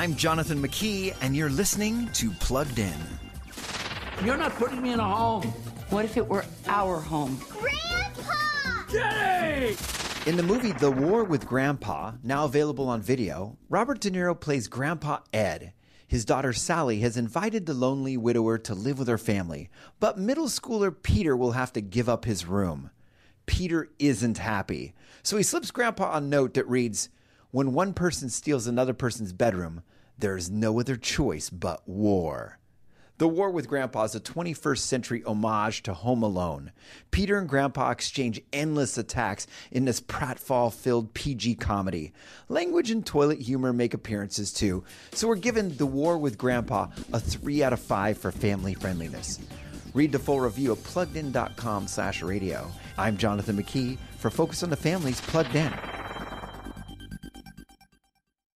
I'm Jonathan McKee, and you're listening to Plugged In. You're not putting me in a home. What if it were our home? Grandpa! Jenny! In the movie The War with Grandpa, now available on video, Robert De Niro plays Grandpa Ed. His daughter Sally has invited the lonely widower to live with her family, but middle schooler Peter will have to give up his room. Peter isn't happy, so he slips Grandpa a note that reads When one person steals another person's bedroom, there is no other choice but war. The War with Grandpa is a 21st century homage to Home Alone. Peter and Grandpa exchange endless attacks in this pratfall filled PG comedy. Language and toilet humor make appearances too, so we're giving The War with Grandpa a 3 out of 5 for family friendliness. Read the full review at pluggedin.com slash radio. I'm Jonathan McKee for Focus on the Family's Plugged In.